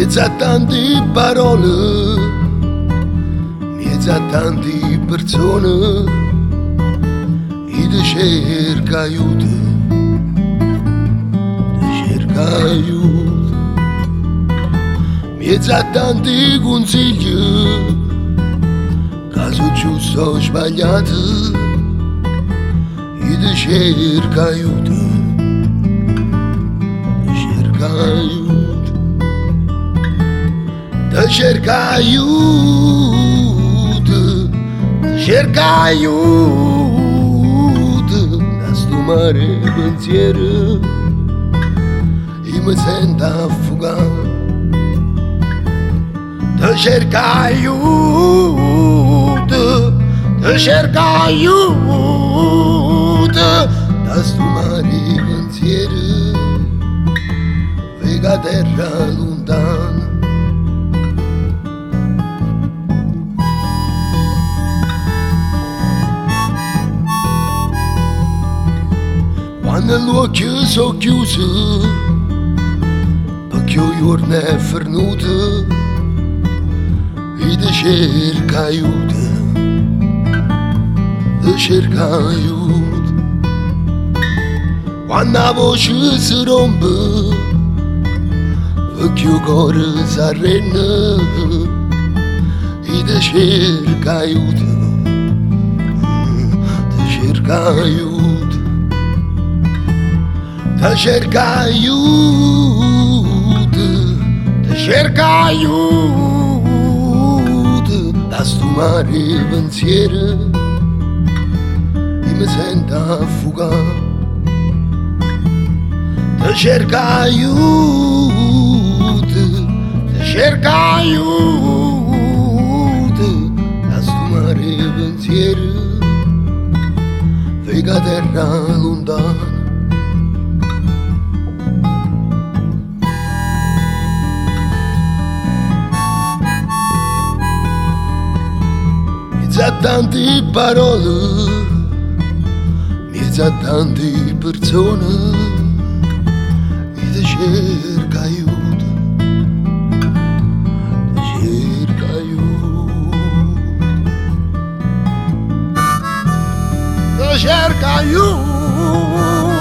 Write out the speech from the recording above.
Miezza tante parole, miezza tante persone, e cerca aiuto, cerca aiuto. Miezza tanti consigli, caso giusto o sbagliato, e cerca aiuto, cerca aiuto. Cerca aiuto, te cerca aiuto, da sto mare pensiero e mi sento affogato. Te cerca aiuto, te cerca aiuto, da sto mare pensiero vega terra lontana. Quando l'occhio sono chiuso, perché io giorno è fernuto, e ti cerca aiuto, ti cerca aiuto. Quando la voce si rompe, perché il cuore si arrende, e ti cerca aiuto, ti cerca aiuto. Te cerca aiuto, te cerca aiuto, da sto mare pensiero e mi sento affogato. Te cerca aiuto, te cerca aiuto, da sto mare pensiero vega terra lontana. Mizatan di parole, mi già di persone, e de cerca aiuto, de cerca aiuto, de cerca aiuto.